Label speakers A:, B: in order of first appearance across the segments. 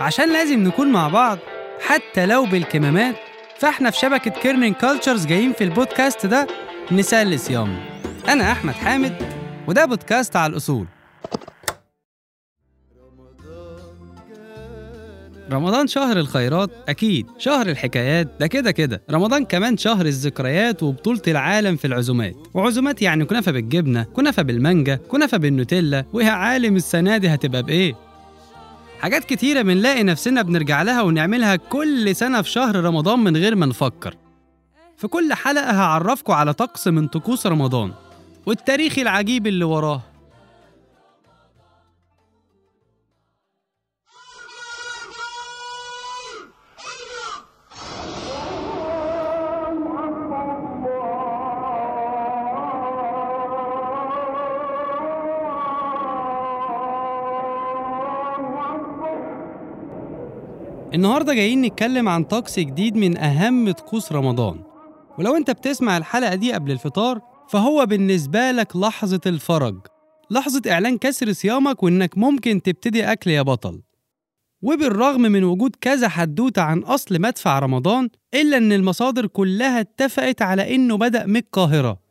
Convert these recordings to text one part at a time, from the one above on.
A: عشان لازم نكون مع بعض حتى لو بالكمامات فاحنا في شبكة Kerning Cultures جايين في البودكاست ده نسلي صيامنا أنا أحمد حامد وده بودكاست على الأصول. رمضان شهر الخيرات أكيد شهر الحكايات ده كده كده. رمضان كمان شهر الذكريات وبطولة العالم في العزومات. وعزومات يعني كنافة بالجبنة كنافة بالمانجا كنافة بالنوتيلا. ويا عالم السنة دي هتبقى بإيه؟ حاجات كتيرة بنلاقي نفسنا بنرجع لها ونعملها كل سنة في شهر رمضان من غير ما نفكر. في كل حلقة هعرفكم على طقس من طقوس رمضان. والتاريخ العجيب اللي وراه. النهارده جايين نتكلم عن طقس جديد من أهم طقوس رمضان. ولو أنت بتسمع الحلقة دي قبل الفطار فهو بالنسبة لك لحظة الفرج. لحظة إعلان كسر صيامك وإنك ممكن تبتدي أكل يا بطل. وبالرغم من وجود كذا حدوتة عن أصل مدفع رمضان إلا إن المصادر كلها اتفقت على إنه بدأ من القاهرة.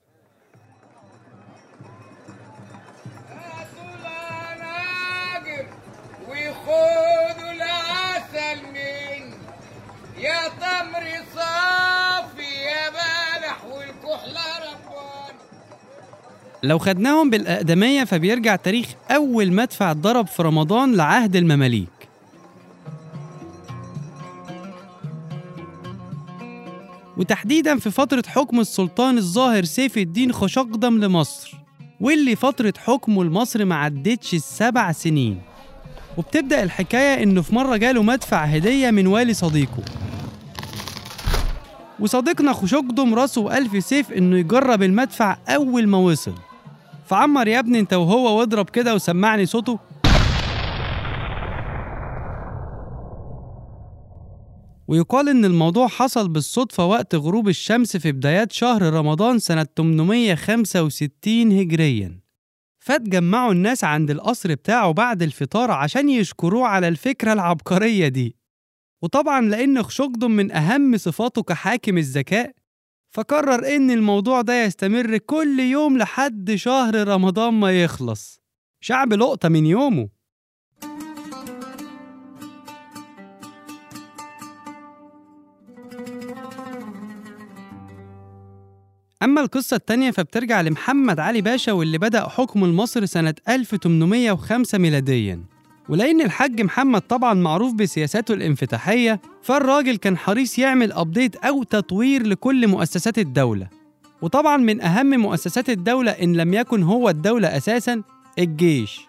A: لو خدناهم بالأقدمية فبيرجع تاريخ أول مدفع اتضرب في رمضان لعهد المماليك. وتحديدا في فترة حكم السلطان الظاهر سيف الدين خشقدم لمصر واللي فترة حكمه لمصر ما عدتش السبع سنين. وبتبدأ الحكاية إنه في مرة جاله مدفع هدية من والي صديقه. وصديقنا خشقدم راسه ألف سيف إنه يجرب المدفع أول ما وصل. فعمر يا ابني انت وهو واضرب كده وسمعني صوته. ويقال إن الموضوع حصل بالصدفة وقت غروب الشمس في بدايات شهر رمضان سنة 865 هجريا. فاتجمعوا الناس عند القصر بتاعه بعد الفطار عشان يشكروه على الفكرة العبقرية دي. وطبعا لأن خشقدم من أهم صفاته كحاكم الذكاء فقرر إن الموضوع ده يستمر كل يوم لحد شهر رمضان ما يخلص. شعب لقطة من يومه. أما القصة التانية فبترجع لمحمد علي باشا واللي بدأ حكم مصر سنة 1805 ميلادياً. ولأن الحاج محمد طبعا معروف بسياساته الانفتاحية فالراجل كان حريص يعمل أبديت أو تطوير لكل مؤسسات الدولة. وطبعا من أهم مؤسسات الدولة إن لم يكن هو الدولة أساسا الجيش.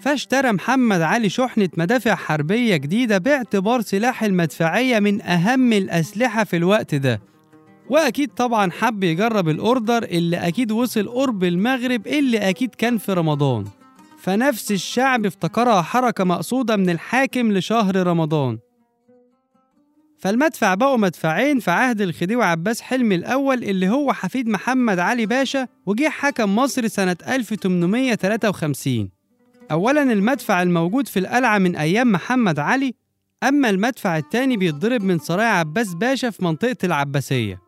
A: فاشترى محمد علي شحنة مدافع حربية جديدة باعتبار سلاح المدفعية من أهم الأسلحة في الوقت ده. وأكيد طبعا حب يجرب الأوردر اللي أكيد وصل قرب المغرب اللي أكيد كان في رمضان. فنفس الشعب افتكرها حركة مقصودة من الحاكم لشهر رمضان. فالمدفع بقوا مدفعين في عهد الخديوي عباس حلمي الأول اللي هو حفيد محمد علي باشا وجه حكم مصر سنة 1853 أولا المدفع الموجود في القلعة من أيام محمد علي أما المدفع التاني بيتضرب من سرايا عباس باشا في منطقة العباسية.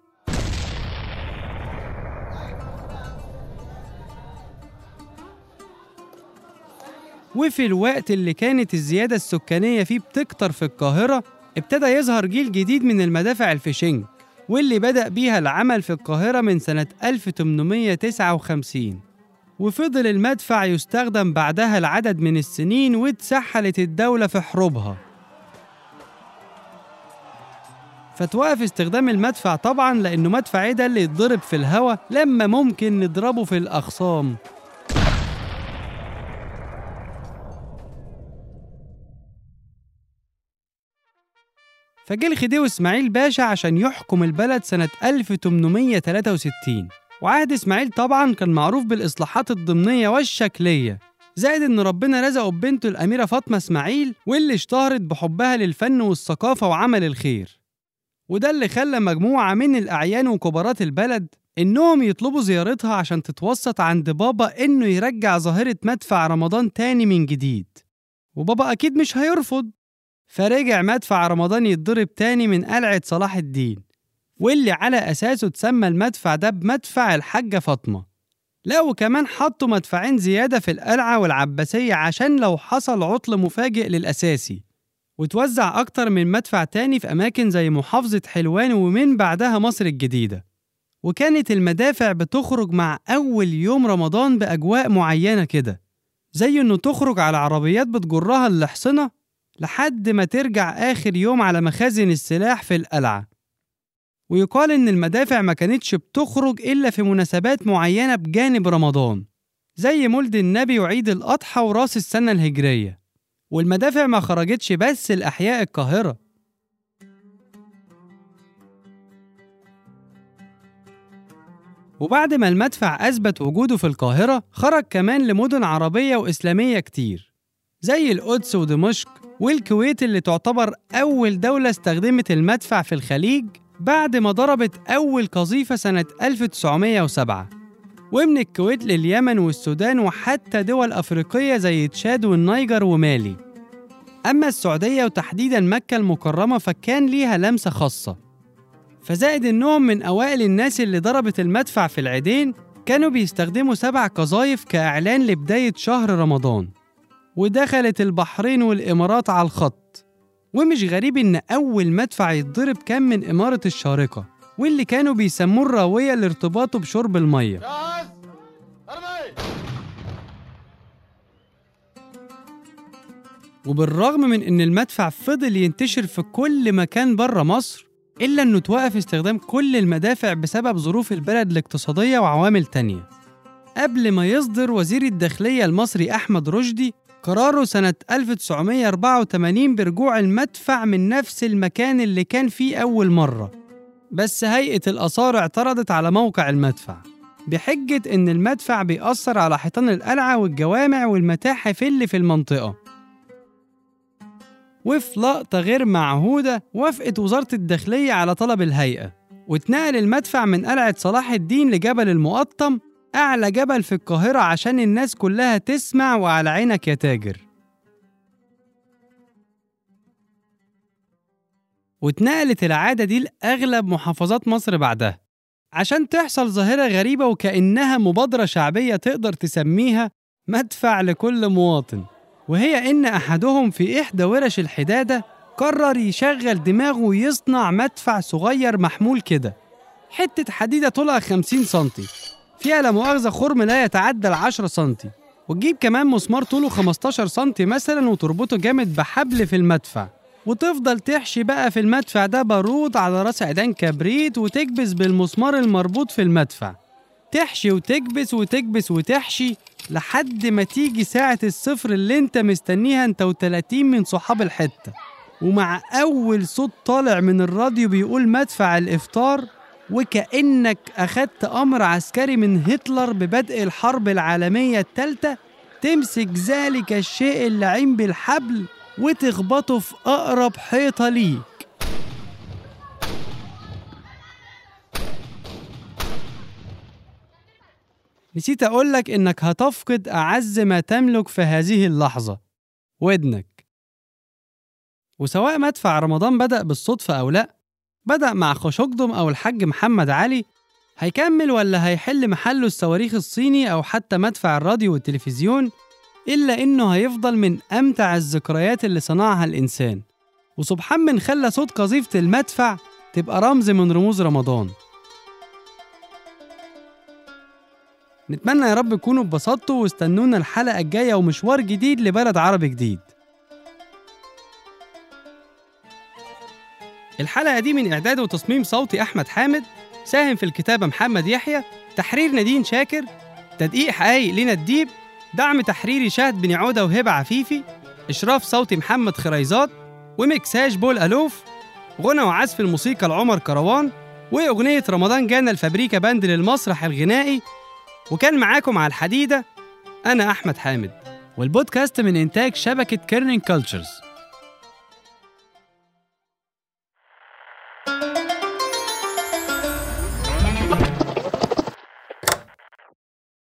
A: وفي الوقت اللي كانت الزيادة السكانية فيه بتكتر في القاهرة ابتدى يظهر جيل جديد من المدافع الفيشنج واللي بدأ بيها العمل في القاهرة من سنة 1859 وفضل المدفع يستخدم بعدها العدد من السنين واتسحلت الدولة في حروبها. فتوقف استخدام المدفع طبعا لأنه مدفع إيه ده اللي يتضرب في الهواء لما ممكن نضربه في الأخصام فجه الخديوي إسماعيل باشا عشان يحكم البلد سنة 1863 وعهد إسماعيل طبعا كان معروف بالإصلاحات الضمنية والشكلية زائد إن ربنا رزقه ببنته الأميرة فاطمة إسماعيل واللي اشتهرت بحبها للفن والثقافة وعمل الخير. وده اللي خلى مجموعة من الأعيان وكبارات البلد إنهم يطلبوا زيارتها عشان تتوسط عند بابا إنه يرجع ظاهرة مدفع رمضان تاني من جديد. وبابا أكيد مش هيرفض. فرجع مدفع رمضان يتضرب تاني من قلعة صلاح الدين واللي على أساسه تسمى المدفع ده بمدفع الحاجة فاطمة. لا وكمان حطوا مدفعين زيادة في القلعة والعباسية عشان لو حصل عطل مفاجئ للأساسي. وتوزع أكتر من مدفع تاني في أماكن زي محافظة حلوان ومن بعدها مصر الجديدة. وكانت المدافع بتخرج مع أول يوم رمضان بأجواء معينة كده زي إنه تخرج على عربيات بتجرها الحصنة لحد ما ترجع آخر يوم على مخازن السلاح في القلعة. ويقال إن المدافع ما كانتش بتخرج إلا في مناسبات معينة بجانب رمضان زي مولد النبي وعيد الأضحى وراس السنة الهجرية. والمدافع ما خرجتش بس لأحياء القاهرة. وبعد ما المدفع أثبت وجوده في القاهرة خرج كمان لمدن عربية وإسلامية كتير زي القدس ودمشق والكويت اللي تعتبر أول دولة استخدمت المدفع في الخليج بعد ما ضربت أول قذيفة سنة 1907 ومن الكويت لليمن والسودان وحتى دول أفريقية زي تشاد والنيجر ومالي. أما السعودية وتحديدا مكة المكرمة فكان ليها لمسة خاصة. فزائد إنهم من أوائل الناس اللي ضربت المدفع في العيدين كانوا بيستخدموا سبع قذايف كإعلان لبداية شهر رمضان. ودخلت البحرين والإمارات على الخط. ومش غريب إن أول مدفع يتضرب كان من إمارة الشارقة واللي كانوا بيسموه الراوية لارتباطه بشرب المية. وبالرغم من إن المدفع فضل ينتشر في كل مكان بره مصر إلا إنه توقف استخدام كل المدافع بسبب ظروف البلد الاقتصادية وعوامل تانية. قبل ما يصدر وزير الداخلية المصري أحمد رشدي قراره سنة 1984 برجوع المدفع من نفس المكان اللي كان فيه أول مرة. بس هيئة الآثار اعترضت على موقع المدفع بحجة إن المدفع بيأثر على حيطان القلعة والجوامع والمتاحف اللي في المنطقة. وفي لقطة غير معهودة وافقت وزارة الداخلية على طلب الهيئة واتنقل المدفع من قلعة صلاح الدين لجبل المقطم أعلى جبل في القاهرة عشان الناس كلها تسمع وعلى عينك يا تاجر. واتنقلت العادة دي لأغلب محافظات مصر بعدها. عشان تحصل ظاهرة غريبة وكأنها مبادرة شعبية تقدر تسميها مدفع لكل مواطن. وهي إن أحدهم في إحدى ورش الحدادة قرر يشغل دماغه ويصنع مدفع صغير محمول كده. حتة حديدة طولها 50 سنتي. فيها لا مؤاخذة خرم لا يتعدى ال 10 سنتي وتجيب كمان مسمار طوله 15 سنتي مثلا وتربطه جامد بحبل في المدفع. وتفضل تحشي بقى في المدفع ده بارود على رأس عيدان كبريت وتكبس بالمسمار المربوط في المدفع. تحشي وتكبس وتكبس وتحشي لحد ما تيجي ساعة الصفر اللي انت مستنيها انت وتلاتين من صحاب الحتة. ومع أول صوت طالع من الراديو بيقول مدفع الإفطار وكأنك أخدت أمر عسكري من هتلر ببدء الحرب العالمية الثالثة تمسك ذلك الشيء اللعين بالحبل وتخبطه في أقرب حيطة ليك. نسيت أقولك إنك هتفقد أعز ما تملك في هذه اللحظة ودنك وسواء مدفع رمضان بدأ بالصدفة أو لأ بدأ مع خشقدم أو الحاج محمد علي هيكمل ولا هيحل محله الصواريخ الصيني أو حتى مدفع الراديو والتلفزيون إلا إنه هيفضل من أمتع الذكريات اللي صنعها الإنسان. وسبحان من خلى صوت قذيفة المدفع تبقى رمز من رموز رمضان. نتمنى يا رب تكونوا اتبسطتوا واستنونا الحلقة الجاية ومشوار جديد لبلد عربي جديد. الحلقة دي من إعداد وتصميم صوتي أحمد حامد ساهم في الكتابة محمد يحيى تحرير نادين شاكر تدقيق حقايق لينا الديب دعم تحريري شهد بن عودة وهبة عفيفي إشراف صوتي محمد خريزات ومكساج بول ألوف غنى وعزف الموسيقى لعمر كروان وأغنية رمضان جانا الفابريكا باند للمسرح الغنائي. وكان معاكم على الحديدة أنا أحمد حامد. والبودكاست من إنتاج شبكة Kerning Cultures